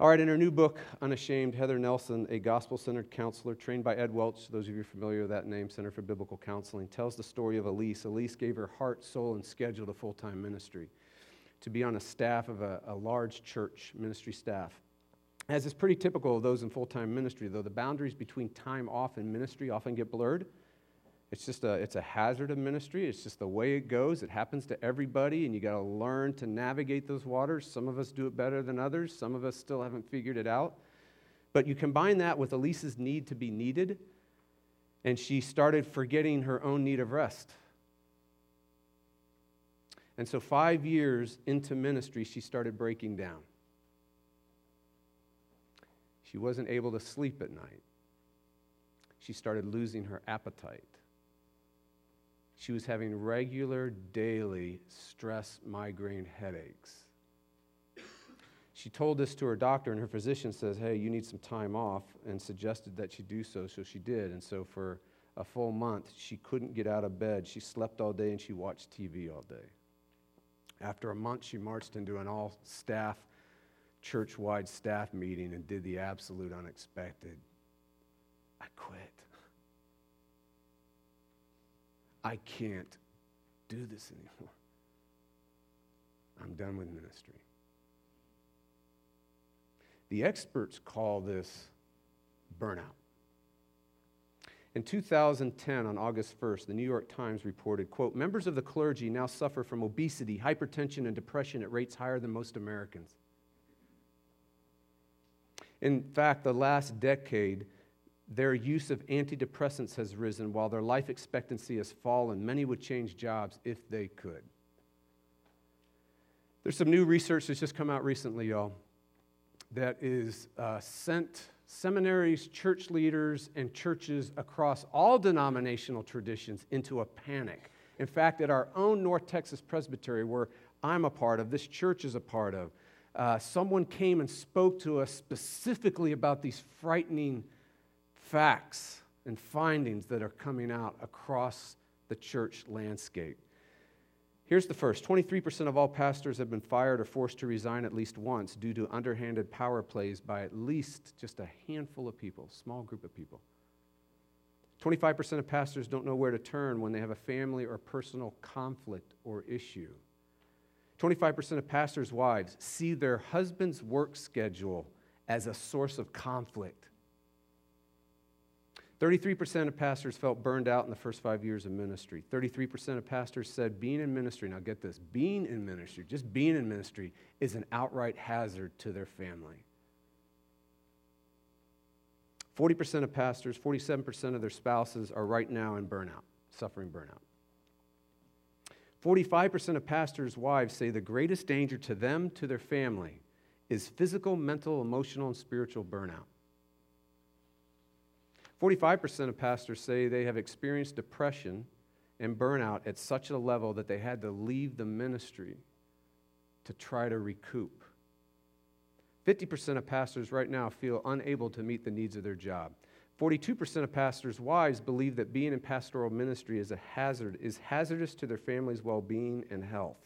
All right, in her new book, Unashamed, Heather Nelson, a gospel centered counselor trained by Ed Welch, those of you familiar with that name, Center for Biblical Counseling, tells the story of Elise. Elise gave her heart, soul, and schedule to full time ministry, to be on a staff of a, a large church ministry staff. As is pretty typical of those in full time ministry, though, the boundaries between time off and ministry often get blurred. It's just a, it's a hazard of ministry. It's just the way it goes. It happens to everybody, and you got to learn to navigate those waters. Some of us do it better than others. Some of us still haven't figured it out. But you combine that with Elise's need to be needed, and she started forgetting her own need of rest. And so, five years into ministry, she started breaking down. She wasn't able to sleep at night. She started losing her appetite she was having regular, daily stress migraine headaches. She told this to her doctor, and her physician says, Hey, you need some time off, and suggested that she do so. So she did. And so for a full month, she couldn't get out of bed. She slept all day and she watched TV all day. After a month, she marched into an all staff, church wide staff meeting and did the absolute unexpected. I quit. I can't do this anymore. I'm done with ministry. The experts call this burnout. In 2010, on August 1st, the New York Times reported, quote, members of the clergy now suffer from obesity, hypertension, and depression at rates higher than most Americans. In fact, the last decade, their use of antidepressants has risen while their life expectancy has fallen. Many would change jobs if they could. There's some new research that's just come out recently, y'all, that is uh, sent seminaries, church leaders, and churches across all denominational traditions into a panic. In fact, at our own North Texas Presbytery, where I'm a part of, this church is a part of, uh, someone came and spoke to us specifically about these frightening facts and findings that are coming out across the church landscape. Here's the first 23% of all pastors have been fired or forced to resign at least once due to underhanded power plays by at least just a handful of people, small group of people. 25% of pastors don't know where to turn when they have a family or personal conflict or issue. 25% of pastors' wives see their husband's work schedule as a source of conflict 33% of pastors felt burned out in the first five years of ministry. 33% of pastors said being in ministry, now get this, being in ministry, just being in ministry, is an outright hazard to their family. 40% of pastors, 47% of their spouses are right now in burnout, suffering burnout. 45% of pastors' wives say the greatest danger to them, to their family, is physical, mental, emotional, and spiritual burnout. 45% of pastors say they have experienced depression and burnout at such a level that they had to leave the ministry to try to recoup. 50% of pastors right now feel unable to meet the needs of their job. 42% of pastors' wives believe that being in pastoral ministry is a hazard, is hazardous to their family's well-being and health.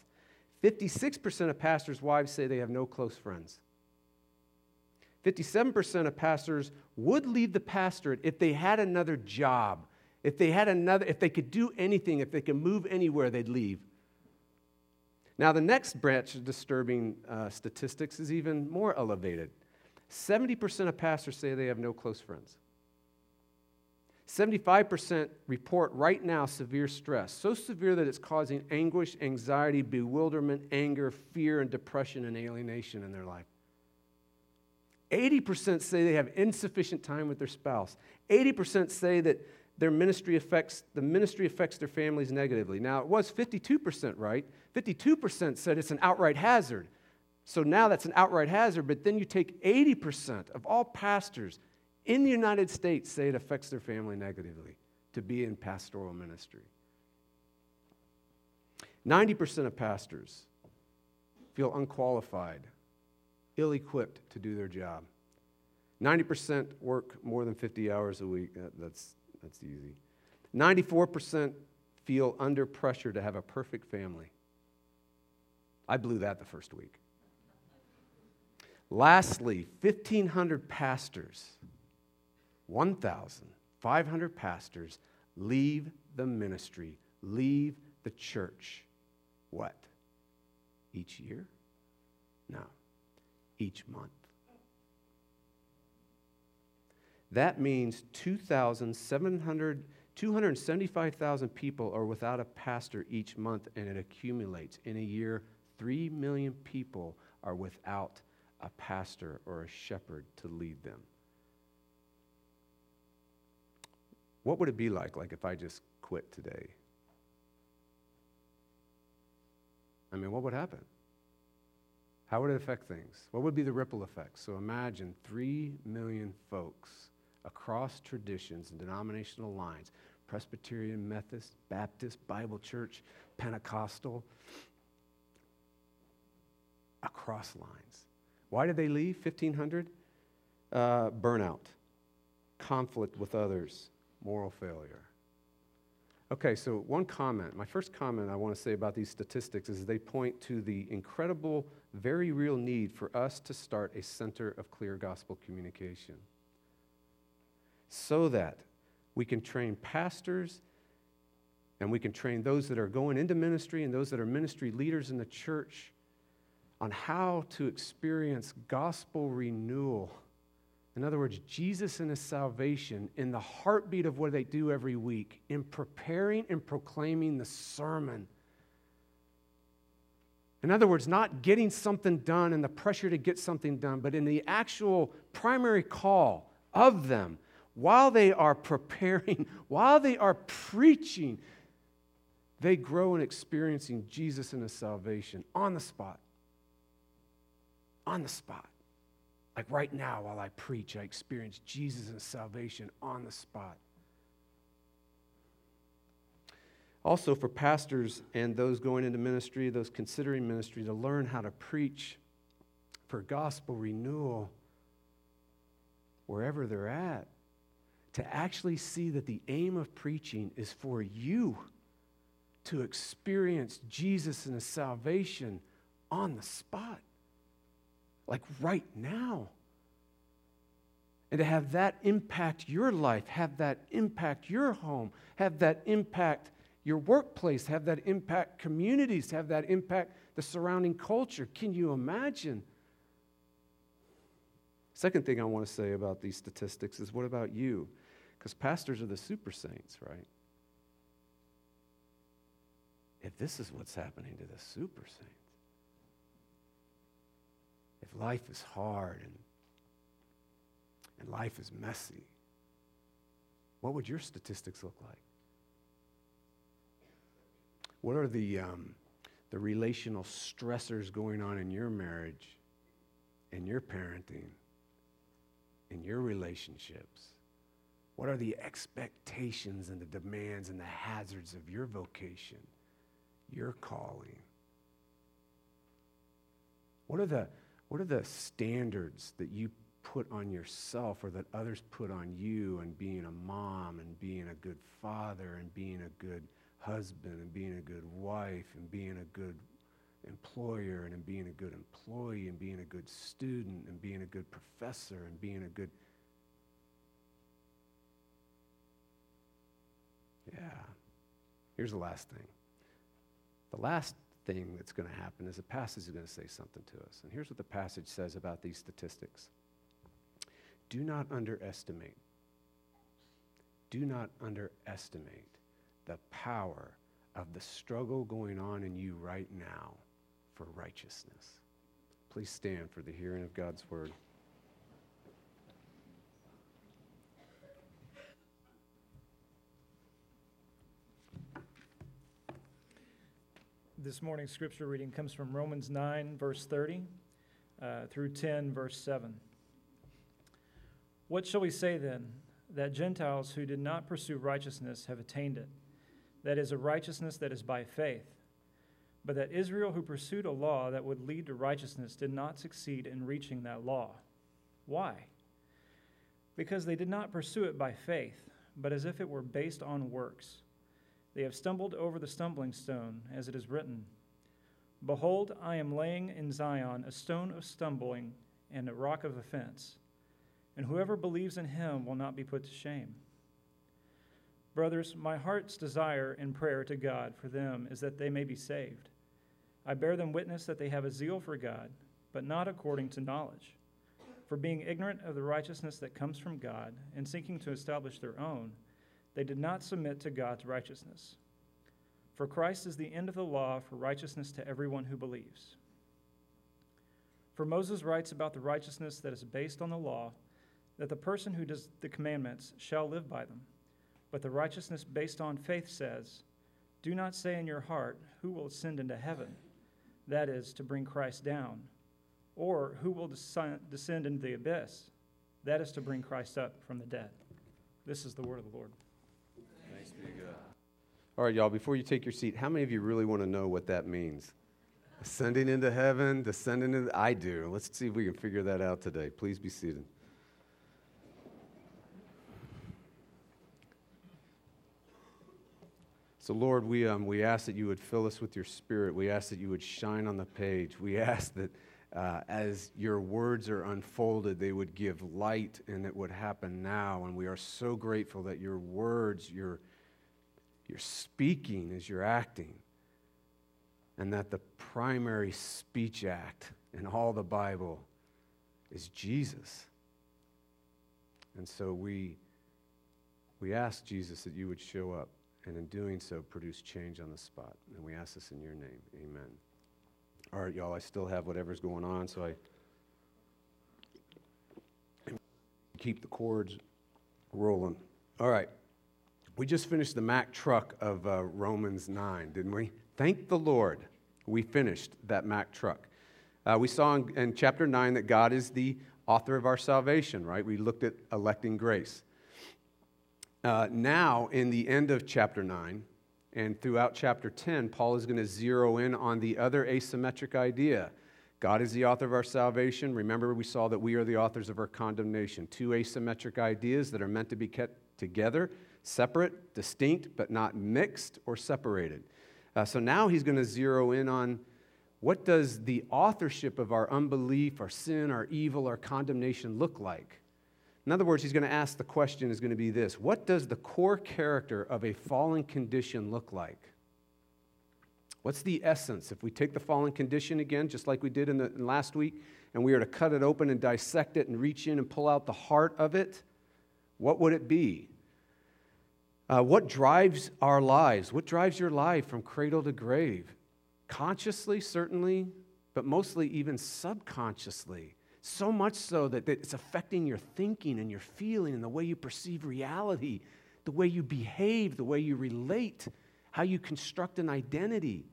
56% of pastors' wives say they have no close friends. 57% of pastors would leave the pastorate if they had another job. If they had another, if they could do anything, if they could move anywhere, they'd leave. Now, the next branch of disturbing uh, statistics is even more elevated. 70% of pastors say they have no close friends. 75% report right now severe stress, so severe that it's causing anguish, anxiety, bewilderment, anger, fear, and depression and alienation in their life. 80% say they have insufficient time with their spouse. 80% say that their ministry affects the ministry affects their families negatively. Now it was 52%, right? 52% said it's an outright hazard. So now that's an outright hazard, but then you take 80% of all pastors in the United States say it affects their family negatively to be in pastoral ministry. 90% of pastors feel unqualified ill equipped to do their job. 90% work more than 50 hours a week. That's, that's easy. 94% feel under pressure to have a perfect family. I blew that the first week. Lastly, 1,500 pastors, 1,500 pastors leave the ministry, leave the church. What? Each year? No, each month. That means 2,700, 275,000 people are without a pastor each month, and it accumulates. In a year, 3 million people are without a pastor or a shepherd to lead them. What would it be like, like if I just quit today? I mean, what would happen? How would it affect things? What would be the ripple effects? So imagine 3 million folks across traditions and denominational lines Presbyterian, Methodist, Baptist, Bible Church, Pentecostal, across lines. Why did they leave? 1,500? Uh, burnout, conflict with others, moral failure. Okay, so one comment. My first comment I want to say about these statistics is they point to the incredible, very real need for us to start a center of clear gospel communication so that we can train pastors and we can train those that are going into ministry and those that are ministry leaders in the church on how to experience gospel renewal. In other words, Jesus and his salvation in the heartbeat of what they do every week, in preparing and proclaiming the sermon. In other words, not getting something done and the pressure to get something done, but in the actual primary call of them while they are preparing, while they are preaching, they grow in experiencing Jesus and his salvation on the spot. On the spot. Like right now, while I preach, I experience Jesus and salvation on the spot. Also, for pastors and those going into ministry, those considering ministry, to learn how to preach for gospel renewal wherever they're at to actually see that the aim of preaching is for you to experience Jesus and his salvation on the spot, like right now. And to have that impact your life, have that impact your home, have that impact your workplace, have that impact communities, have that impact the surrounding culture. Can you imagine? Second thing I want to say about these statistics is what about you? Because pastors are the super saints, right? If this is what's happening to the super saints, if life is hard and, and life is messy, what would your statistics look like? What are the, um, the relational stressors going on in your marriage, in your parenting, in your relationships? What are the expectations and the demands and the hazards of your vocation, your calling? What are the, what are the standards that you put on yourself or that others put on you and being a mom and being a good father and being a good husband and being a good wife and being a good employer and being a good employee and being a good student and being a good professor and being a good Yeah. Here's the last thing. The last thing that's going to happen is the passage is going to say something to us. And here's what the passage says about these statistics Do not underestimate, do not underestimate the power of the struggle going on in you right now for righteousness. Please stand for the hearing of God's word. This morning's scripture reading comes from Romans 9, verse 30 uh, through 10, verse 7. What shall we say then? That Gentiles who did not pursue righteousness have attained it. That is, a righteousness that is by faith. But that Israel, who pursued a law that would lead to righteousness, did not succeed in reaching that law. Why? Because they did not pursue it by faith, but as if it were based on works. They have stumbled over the stumbling stone, as it is written Behold, I am laying in Zion a stone of stumbling and a rock of offense, and whoever believes in him will not be put to shame. Brothers, my heart's desire and prayer to God for them is that they may be saved. I bear them witness that they have a zeal for God, but not according to knowledge. For being ignorant of the righteousness that comes from God and seeking to establish their own, they did not submit to God's righteousness. For Christ is the end of the law for righteousness to everyone who believes. For Moses writes about the righteousness that is based on the law, that the person who does the commandments shall live by them. But the righteousness based on faith says, Do not say in your heart, Who will ascend into heaven? That is, to bring Christ down. Or, Who will descend into the abyss? That is, to bring Christ up from the dead. This is the word of the Lord. All right, y'all, before you take your seat, how many of you really want to know what that means? Ascending into heaven, descending into. I do. Let's see if we can figure that out today. Please be seated. So, Lord, we, um, we ask that you would fill us with your spirit. We ask that you would shine on the page. We ask that uh, as your words are unfolded, they would give light and it would happen now. And we are so grateful that your words, your, your speaking as you're acting, and that the primary speech act in all the Bible is Jesus. And so we, we ask Jesus that you would show up and in doing so, produce change on the spot. And we ask this in your name. Amen. All right, y'all, I still have whatever's going on, so I keep the cords rolling. All right. We just finished the Mack truck of uh, Romans 9, didn't we? Thank the Lord we finished that Mack truck. Uh, we saw in, in chapter 9 that God is the author of our salvation, right? We looked at electing grace. Uh, now, in the end of chapter 9 and throughout chapter 10, Paul is going to zero in on the other asymmetric idea. God is the author of our salvation. Remember, we saw that we are the authors of our condemnation. Two asymmetric ideas that are meant to be kept together, separate, distinct, but not mixed or separated. Uh, so now he's going to zero in on what does the authorship of our unbelief, our sin, our evil, our condemnation look like? In other words, he's going to ask the question is going to be this What does the core character of a fallen condition look like? What's the essence? If we take the fallen condition again, just like we did in the in last week, and we are to cut it open and dissect it and reach in and pull out the heart of it, what would it be? Uh, what drives our lives? What drives your life from cradle to grave? Consciously, certainly, but mostly even subconsciously. So much so that it's affecting your thinking and your feeling and the way you perceive reality, the way you behave, the way you relate, how you construct an identity,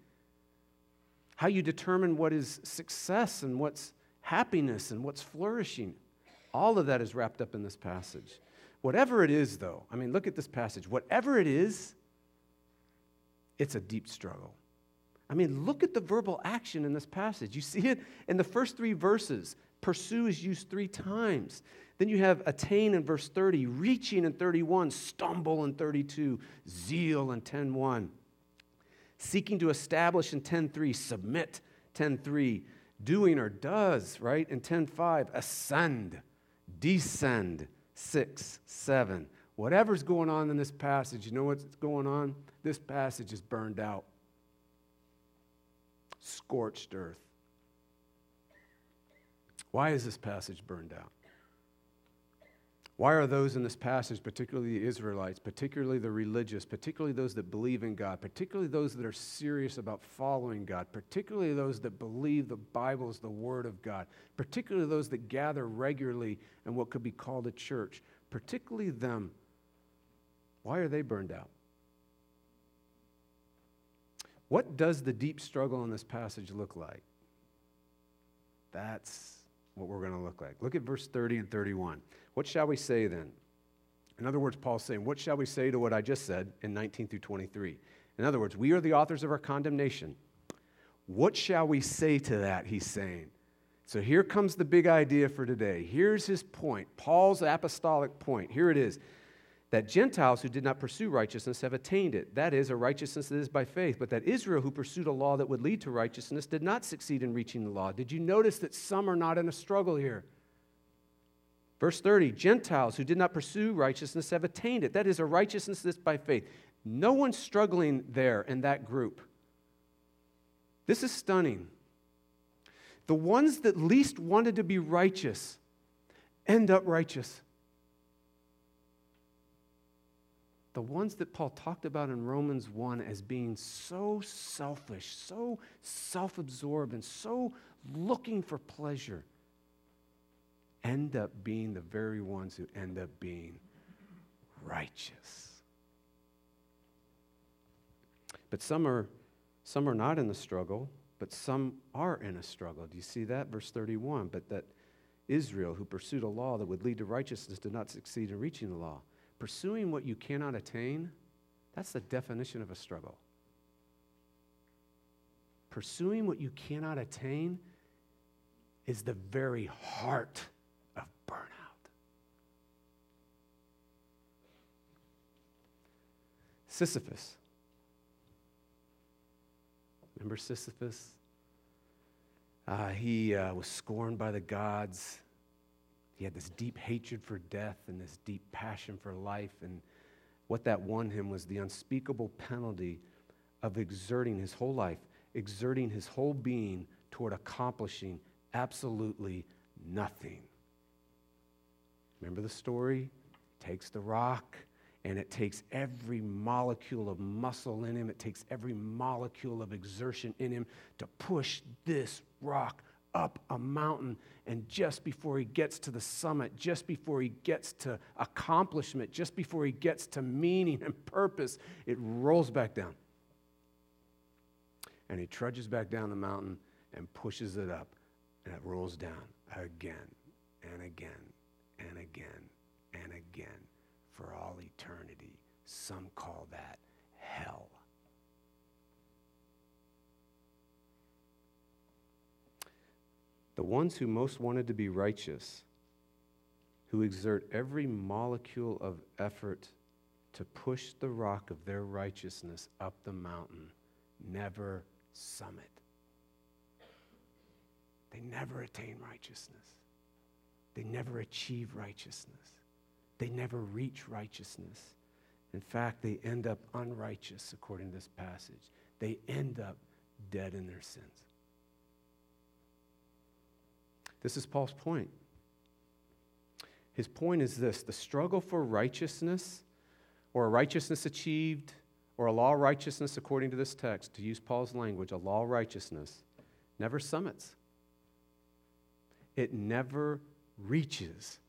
how you determine what is success and what's happiness and what's flourishing. All of that is wrapped up in this passage. Whatever it is, though, I mean, look at this passage. Whatever it is, it's a deep struggle. I mean, look at the verbal action in this passage. You see it in the first three verses. Pursue is used three times. Then you have attain in verse 30, reaching in 31, stumble in 32, zeal in 10:1. Seeking to establish in 10:3, submit 10:3, doing or does, right? In 10:5, ascend, descend 6, 7. Whatever's going on in this passage, you know what's going on? This passage is burned out. Scorched earth. Why is this passage burned out? Why are those in this passage, particularly the Israelites, particularly the religious, particularly those that believe in God, particularly those that are serious about following God, particularly those that believe the Bible is the Word of God, particularly those that gather regularly in what could be called a church, particularly them, why are they burned out? What does the deep struggle in this passage look like? That's what we're going to look like. Look at verse 30 and 31. What shall we say then? In other words, Paul's saying, What shall we say to what I just said in 19 through 23? In other words, we are the authors of our condemnation. What shall we say to that? He's saying. So here comes the big idea for today. Here's his point, Paul's apostolic point. Here it is. That Gentiles who did not pursue righteousness have attained it. That is, a righteousness that is by faith. But that Israel, who pursued a law that would lead to righteousness, did not succeed in reaching the law. Did you notice that some are not in a struggle here? Verse 30 Gentiles who did not pursue righteousness have attained it. That is, a righteousness that's by faith. No one's struggling there in that group. This is stunning. The ones that least wanted to be righteous end up righteous. The ones that Paul talked about in Romans 1 as being so selfish, so self absorbed, and so looking for pleasure end up being the very ones who end up being righteous. But some are, some are not in the struggle, but some are in a struggle. Do you see that? Verse 31 But that Israel, who pursued a law that would lead to righteousness, did not succeed in reaching the law pursuing what you cannot attain, that's the definition of a struggle. Pursuing what you cannot attain is the very heart of burnout. Sisyphus. Remember Sisyphus? Uh, he uh, was scorned by the gods. He had this deep hatred for death and this deep passion for life. And what that won him was the unspeakable penalty of exerting his whole life, exerting his whole being toward accomplishing absolutely nothing. Remember the story? Takes the rock, and it takes every molecule of muscle in him, it takes every molecule of exertion in him to push this rock up a mountain, and just before he gets to the summit, just before he gets to accomplishment, just before he gets to meaning and purpose, it rolls back down. And he trudges back down the mountain and pushes it up, and it rolls down again and again and again and again for all eternity. Some call that hell. The ones who most wanted to be righteous, who exert every molecule of effort to push the rock of their righteousness up the mountain, never summit. They never attain righteousness. They never achieve righteousness. They never reach righteousness. In fact, they end up unrighteous, according to this passage. They end up dead in their sins. This is Paul's point. His point is this the struggle for righteousness, or a righteousness achieved, or a law righteousness, according to this text, to use Paul's language, a law righteousness, never summits. It never reaches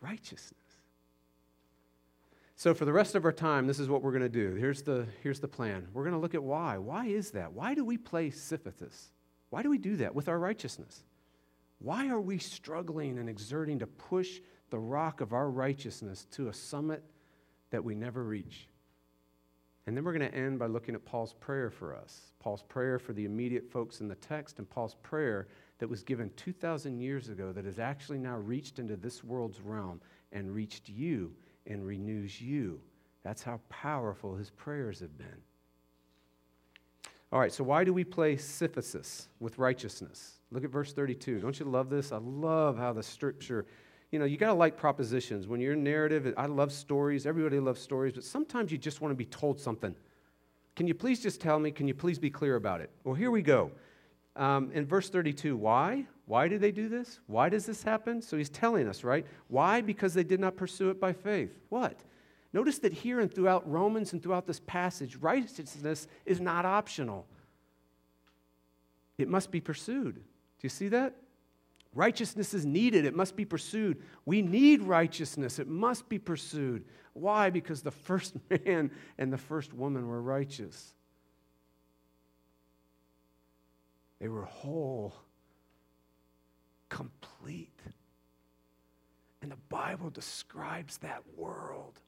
righteousness. So, for the rest of our time, this is what we're going to do. Here's the, here's the plan. We're going to look at why. Why is that? Why do we play Sisyphus? Why do we do that with our righteousness? Why are we struggling and exerting to push the rock of our righteousness to a summit that we never reach? And then we're going to end by looking at Paul's prayer for us. Paul's prayer for the immediate folks in the text, and Paul's prayer that was given 2,000 years ago that has actually now reached into this world's realm and reached you and renews you. That's how powerful his prayers have been. All right, so why do we play Sisyphus with righteousness? Look at verse 32. Don't you love this? I love how the scripture, you know, you got to like propositions. When you're narrative, I love stories. Everybody loves stories, but sometimes you just want to be told something. Can you please just tell me? Can you please be clear about it? Well, here we go. Um, in verse 32, why? Why do they do this? Why does this happen? So he's telling us, right? Why? Because they did not pursue it by faith. What? Notice that here and throughout Romans and throughout this passage, righteousness is not optional, it must be pursued. Do you see that? Righteousness is needed. It must be pursued. We need righteousness. It must be pursued. Why? Because the first man and the first woman were righteous. They were whole, complete. And the Bible describes that world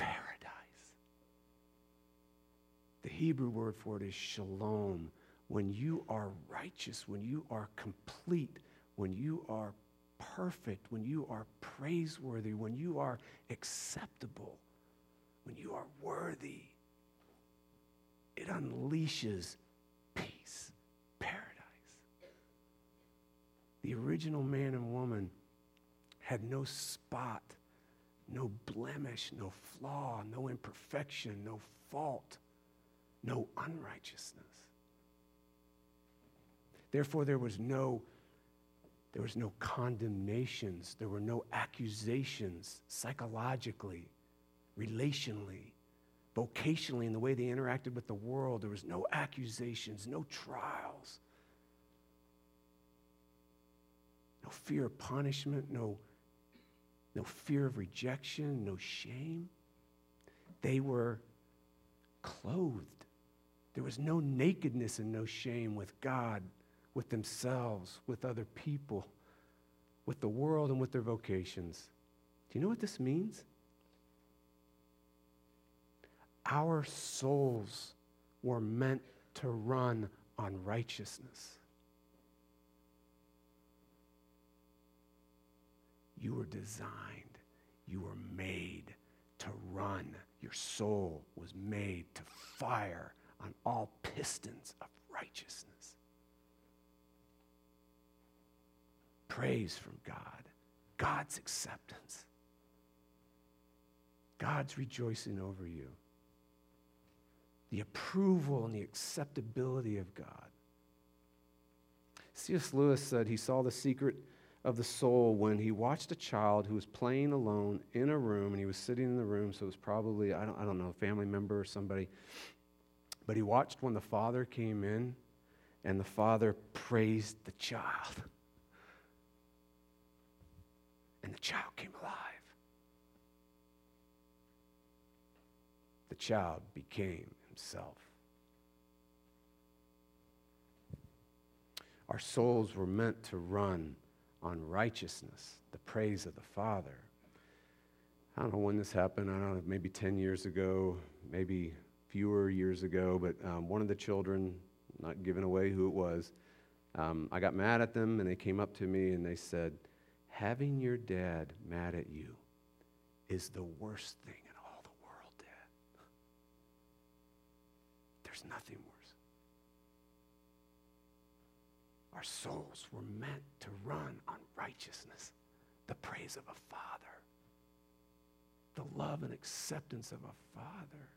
paradise. The Hebrew word for it is shalom when you are righteous, when you are complete, when you are perfect, when you are praiseworthy, when you are acceptable, when you are worthy, it unleashes peace, paradise. The original man and woman had no spot, no blemish, no flaw, no imperfection, no fault, no unrighteousness. Therefore, there was no there was no condemnations. There were no accusations psychologically, relationally, vocationally, in the way they interacted with the world. There was no accusations, no trials, no fear of punishment, no, no fear of rejection, no shame. They were clothed. There was no nakedness and no shame with God with themselves, with other people, with the world, and with their vocations. Do you know what this means? Our souls were meant to run on righteousness. You were designed, you were made to run. Your soul was made to fire on all pistons of righteousness. praise from God, God's acceptance, God's rejoicing over you, the approval and the acceptability of God. C.S. Lewis said he saw the secret of the soul when he watched a child who was playing alone in a room, and he was sitting in the room, so it was probably, I don't, I don't know, a family member or somebody. But he watched when the father came in, and the father praised the child and the child came alive. The child became himself. Our souls were meant to run on righteousness, the praise of the Father. I don't know when this happened. I don't know, maybe 10 years ago, maybe fewer years ago, but um, one of the children, not giving away who it was, um, I got mad at them and they came up to me and they said, having your dad mad at you is the worst thing in all the world, Dad. There's nothing Our souls were meant to run on righteousness, the praise of a father, the love and acceptance of a father.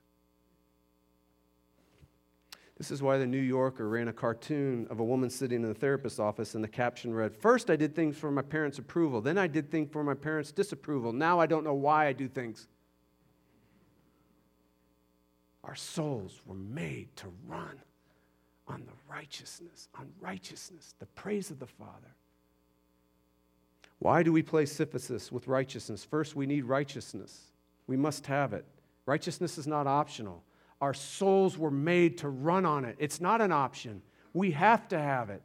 This is why the New Yorker ran a cartoon of a woman sitting in the therapist's office, and the caption read First, I did things for my parents' approval. Then, I did things for my parents' disapproval. Now, I don't know why I do things. Our souls were made to run on the righteousness, on righteousness, the praise of the Father. Why do we play Sisyphus with righteousness? First, we need righteousness. We must have it. Righteousness is not optional. Our souls were made to run on it. It's not an option. We have to have it.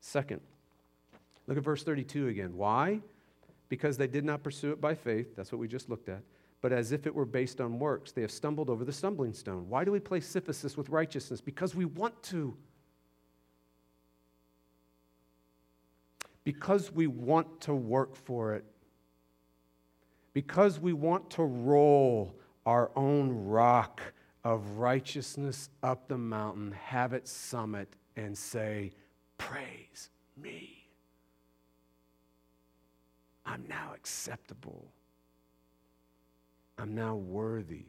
Second, look at verse 32 again. Why? Because they did not pursue it by faith. That's what we just looked at. But as if it were based on works, they have stumbled over the stumbling stone. Why do we play Sisyphus with righteousness? Because we want to. Because we want to work for it. Because we want to roll our own rock of righteousness up the mountain, have it summit, and say, Praise me. I'm now acceptable. I'm now worthy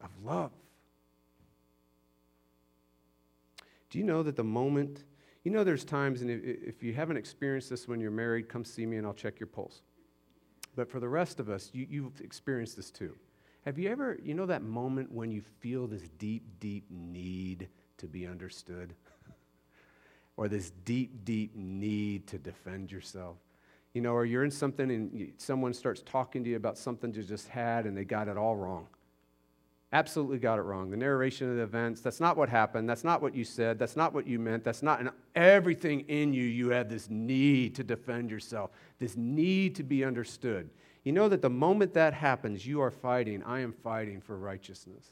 of love. Do you know that the moment, you know, there's times, and if you haven't experienced this when you're married, come see me and I'll check your pulse. But for the rest of us, you, you've experienced this too. Have you ever, you know, that moment when you feel this deep, deep need to be understood? or this deep, deep need to defend yourself? You know, or you're in something and someone starts talking to you about something you just had and they got it all wrong. Absolutely got it wrong. The narration of the events, that's not what happened. That's not what you said. That's not what you meant. That's not, everything in you, you have this need to defend yourself, this need to be understood. You know that the moment that happens, you are fighting. I am fighting for righteousness.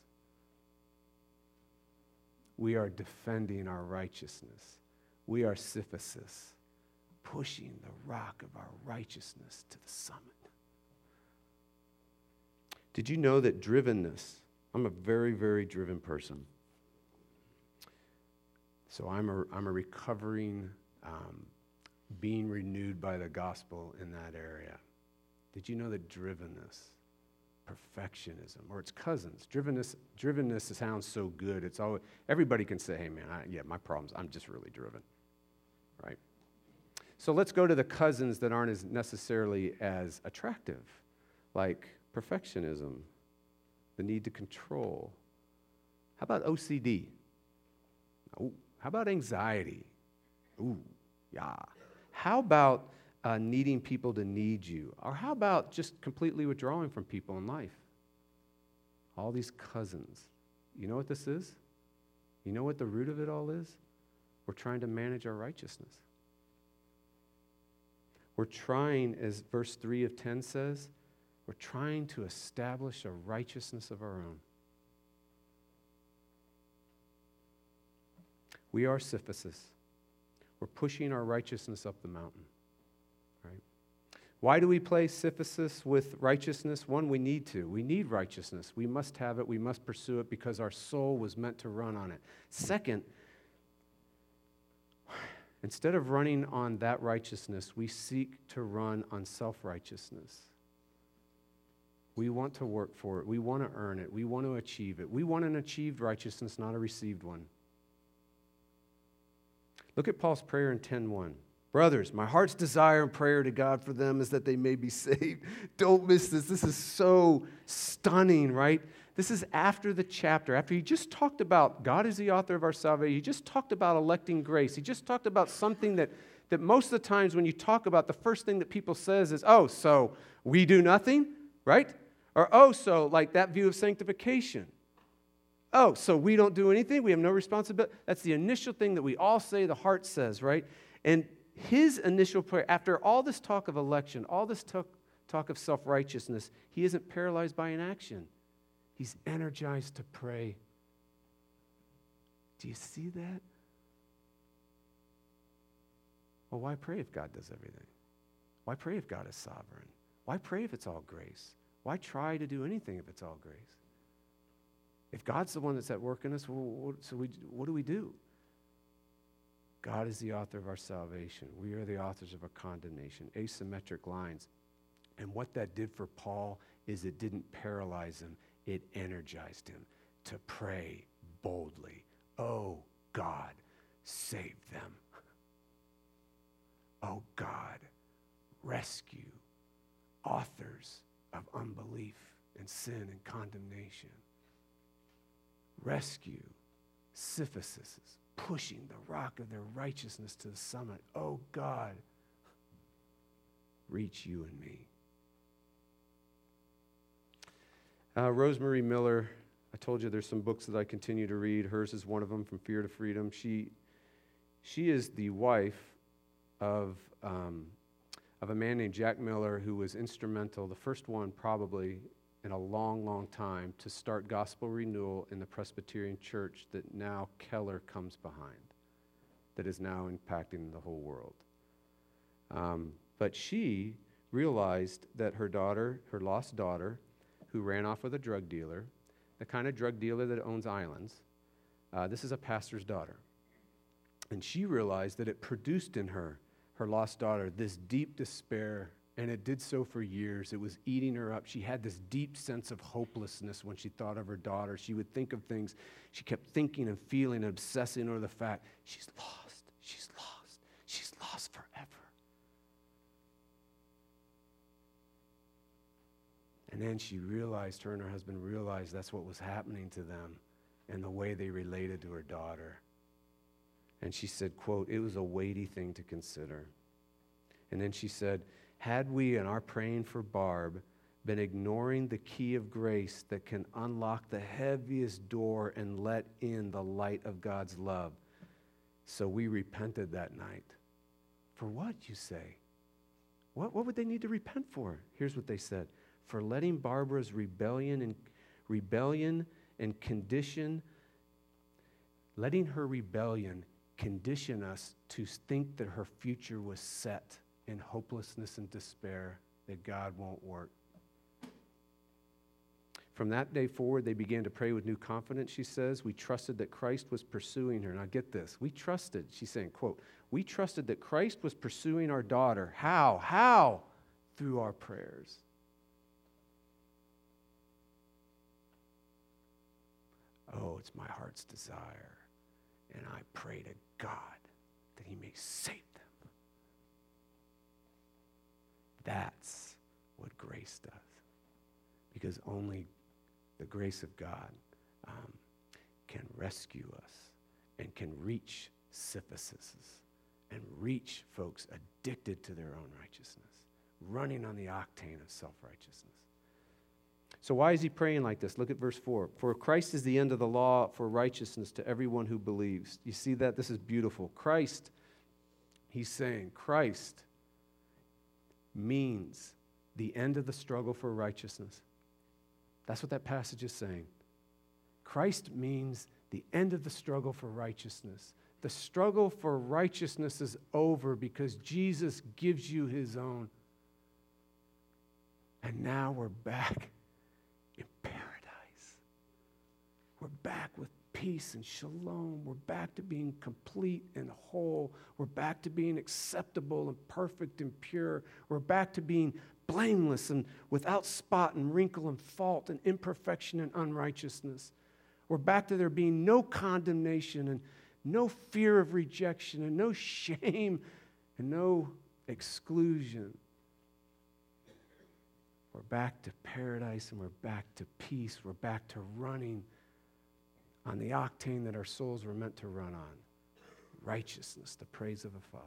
We are defending our righteousness. We are Sisyphus. Pushing the rock of our righteousness to the summit. Did you know that drivenness? I'm a very, very driven person. So I'm a, I'm a recovering, um, being renewed by the gospel in that area. Did you know that drivenness, perfectionism, or its cousins, drivenness, drivenness sounds so good. It's always, everybody can say, hey man, I, yeah, my problems, I'm just really driven? So let's go to the cousins that aren't as necessarily as attractive, like perfectionism, the need to control. How about OCD? Oh, how about anxiety? Ooh, yeah. How about uh, needing people to need you? Or how about just completely withdrawing from people in life? All these cousins. You know what this is? You know what the root of it all is? We're trying to manage our righteousness. We're trying, as verse 3 of 10 says, we're trying to establish a righteousness of our own. We are Sisyphus. We're pushing our righteousness up the mountain. Right? Why do we play Sisyphus with righteousness? One, we need to. We need righteousness. We must have it. We must pursue it because our soul was meant to run on it. Second, instead of running on that righteousness, we seek to run on self righteousness. We want to work for it. We want to earn it. We want to achieve it. We want an achieved righteousness, not a received one. Look at Paul's prayer in 10:1. Brothers, my heart's desire and prayer to God for them is that they may be saved. Don't miss this. This is so stunning, right? This is after the chapter, after he just talked about God is the author of our salvation. He just talked about electing grace. He just talked about something that, that most of the times when you talk about, the first thing that people says is, oh, so we do nothing, right? Or, oh, so like that view of sanctification. Oh, so we don't do anything? We have no responsibility? That's the initial thing that we all say, the heart says, right? And his initial prayer, after all this talk of election, all this talk, talk of self righteousness, he isn't paralyzed by inaction. He's energized to pray. Do you see that? Well, why pray if God does everything? Why pray if God is sovereign? Why pray if it's all grace? Why try to do anything if it's all grace? If God's the one that's at work in us, well, so we, what do we do? God is the author of our salvation. We are the authors of our condemnation. Asymmetric lines. And what that did for Paul is it didn't paralyze him, it energized him to pray boldly. Oh, God, save them. Oh, God, rescue authors of unbelief and sin and condemnation. Rescue Sisyphus pushing the rock of their righteousness to the summit. Oh God, reach you and me. Uh, Rose Marie Miller, I told you there's some books that I continue to read. Hers is one of them, From Fear to Freedom. She, she is the wife of um, of a man named Jack Miller who was instrumental, the first one probably in a long, long time, to start gospel renewal in the Presbyterian church that now Keller comes behind, that is now impacting the whole world. Um, but she realized that her daughter, her lost daughter, who ran off with a drug dealer, the kind of drug dealer that owns islands, uh, this is a pastor's daughter. And she realized that it produced in her her lost daughter this deep despair, and it did so for years. It was eating her up. She had this deep sense of hopelessness when she thought of her daughter. She would think of things. She kept thinking and feeling and obsessing over the fact she's lost, she's lost, she's lost forever. And then she realized, her and her husband realized that's what was happening to them and the way they related to her daughter. And she said, quote, it was a weighty thing to consider. And then she said, had we in our praying for Barb been ignoring the key of grace that can unlock the heaviest door and let in the light of God's love. So we repented that night. For what, you say? What, what would they need to repent for? Here's what they said for letting Barbara's rebellion and rebellion and condition, letting her rebellion condition us to think that her future was set in hopelessness and despair, that God won't work. From that day forward, they began to pray with new confidence, she says. We trusted that Christ was pursuing her. Now get this. We trusted, she's saying, quote, we trusted that Christ was pursuing our daughter. How? How? Through our prayers. Oh, it's my heart's desire. And I pray to God that He may save them. That's what grace does. Because only the grace of God um, can rescue us and can reach Sisyphuses and reach folks addicted to their own righteousness, running on the octane of self righteousness. So, why is he praying like this? Look at verse 4. For Christ is the end of the law for righteousness to everyone who believes. You see that? This is beautiful. Christ, he's saying, Christ means the end of the struggle for righteousness. That's what that passage is saying. Christ means the end of the struggle for righteousness. The struggle for righteousness is over because Jesus gives you his own. And now we're back We're back with peace and shalom. We're back to being complete and whole. We're back to being acceptable and perfect and pure. We're back to being blameless and without spot and wrinkle and fault and imperfection and unrighteousness. We're back to there being no condemnation and no fear of rejection and no shame and no exclusion. We're back to paradise and we're back to peace. We're back to running on the octane that our souls were meant to run on righteousness, the praise of a Father.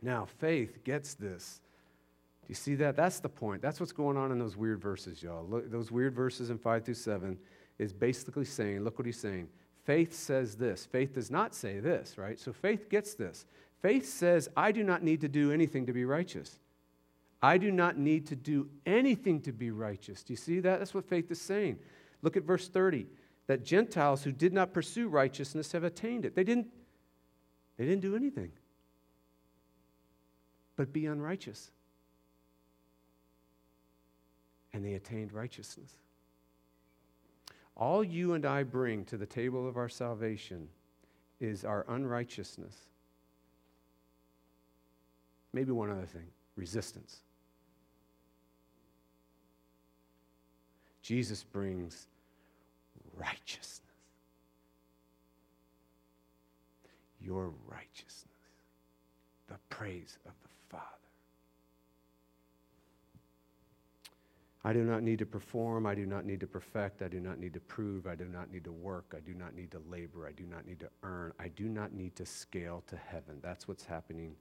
Now, faith gets this. Do you see that? That's the point. That's what's going on in those weird verses, y'all. Look, those weird verses in 5 through 7 is basically saying, look what he's saying. Faith says this. Faith does not say this, right? So faith gets this. Faith says, I do not need to do anything to be righteous. I do not need to do anything to be righteous. Do you see that? That's what faith is saying. Look at verse 30 that Gentiles who did not pursue righteousness have attained it. They didn't, they didn't do anything but be unrighteous. And they attained righteousness. All you and I bring to the table of our salvation is our unrighteousness. Maybe one other thing resistance. Jesus brings righteousness. Your righteousness. The praise of the Father. I do not need to perform. I do not need to perfect. I do not need to prove. I do not need to work. I do not need to labor. I do not need to earn. I do not need to scale to heaven. That's what's happening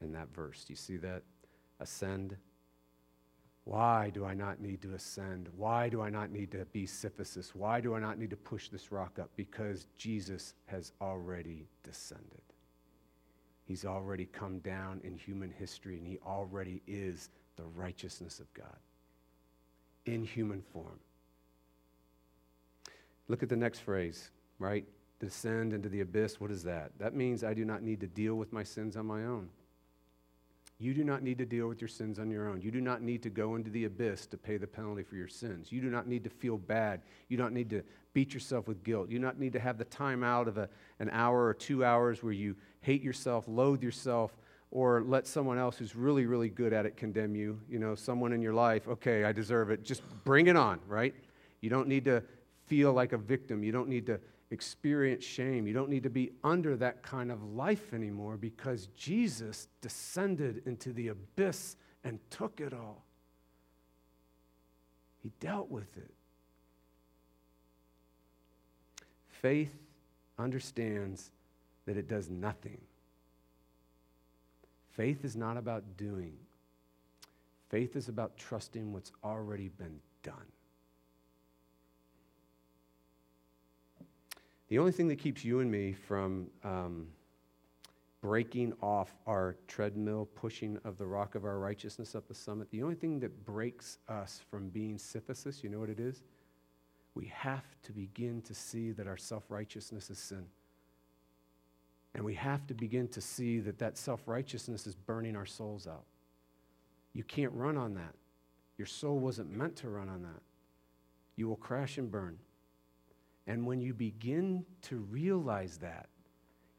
in that verse. Do you see that? Ascend, why do I not need to ascend? Why do I not need to be Sisyphus? Why do I not need to push this rock up? Because Jesus has already descended. He's already come down in human history, and he already is the righteousness of God in human form. Look at the next phrase, right? Descend into the abyss. What is that? That means I do not need to deal with my sins on my own. You do not need to deal with your sins on your own. You do not need to go into the abyss to pay the penalty for your sins. You do not need to feel bad. You don't need to beat yourself with guilt. You do not need to have the time out of a, an hour or two hours where you hate yourself, loathe yourself, or let someone else who's really, really good at it condemn you. You know, someone in your life, okay, I deserve it. Just bring it on, right? You don't need to feel like a victim. You don't need to experience shame. You don't need to be under that kind of life anymore because Jesus descended into the abyss and took it all. He dealt with it. Faith understands that it does nothing. Faith is not about doing, faith is about trusting what's already been done. The only thing that keeps you and me from um, breaking off our treadmill, pushing of the rock of our righteousness up the summit, the only thing that breaks us from being Sisyphus, you know what it is? We have to begin to see that our self righteousness is sin. And we have to begin to see that that self righteousness is burning our souls out. You can't run on that. Your soul wasn't meant to run on that. You will crash and burn. And when you begin to realize that,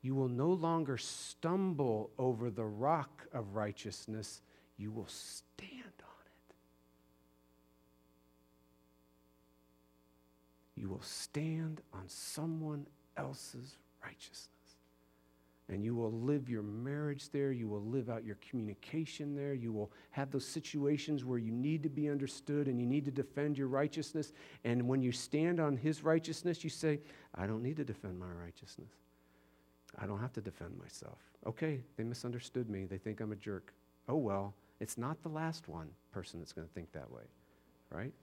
you will no longer stumble over the rock of righteousness, you will stand on it. You will stand on someone else's righteousness. And you will live your marriage there. You will live out your communication there. You will have those situations where you need to be understood and you need to defend your righteousness. And when you stand on his righteousness, you say, I don't need to defend my righteousness. I don't have to defend myself. Okay, they misunderstood me. They think I'm a jerk. Oh well, it's not the last one person that's going to think that way, right?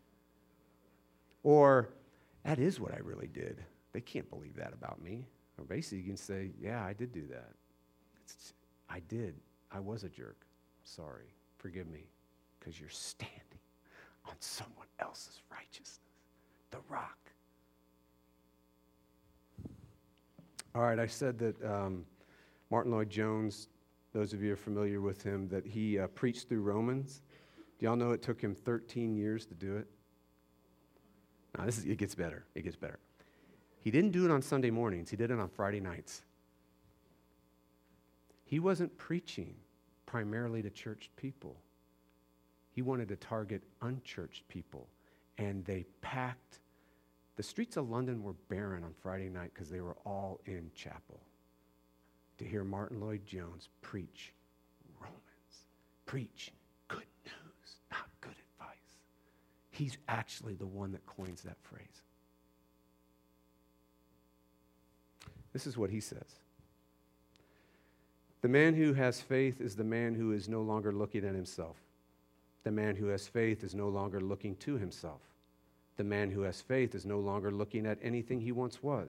Or, that is what I really did. They can't believe that about me. Or basically, you can say, yeah, I did do that. It's, I did. I was a jerk. Sorry. Forgive me. Because you're standing on someone else's righteousness, the rock. All right, I said that um, Martyn Lloyd-Jones, those of you are familiar with him, that he uh, preached through Romans. Do y'all know it took him 13 years to do it? Now, this is, it gets better. It gets better. He didn't do it on Sunday mornings, he did it on Friday nights. He wasn't preaching primarily to churched people, he wanted to target unchurched people. And they packed, the streets of London were barren on Friday night because they were all in chapel to hear Martyn Lloyd-Jones preach Romans, preach good news, not good advice. He's actually the one that coins that phrase. This is what he says The man who has faith is the man who is no longer looking at himself. The man who has faith is no longer looking to himself. The man who has faith is no longer looking at anything he once was.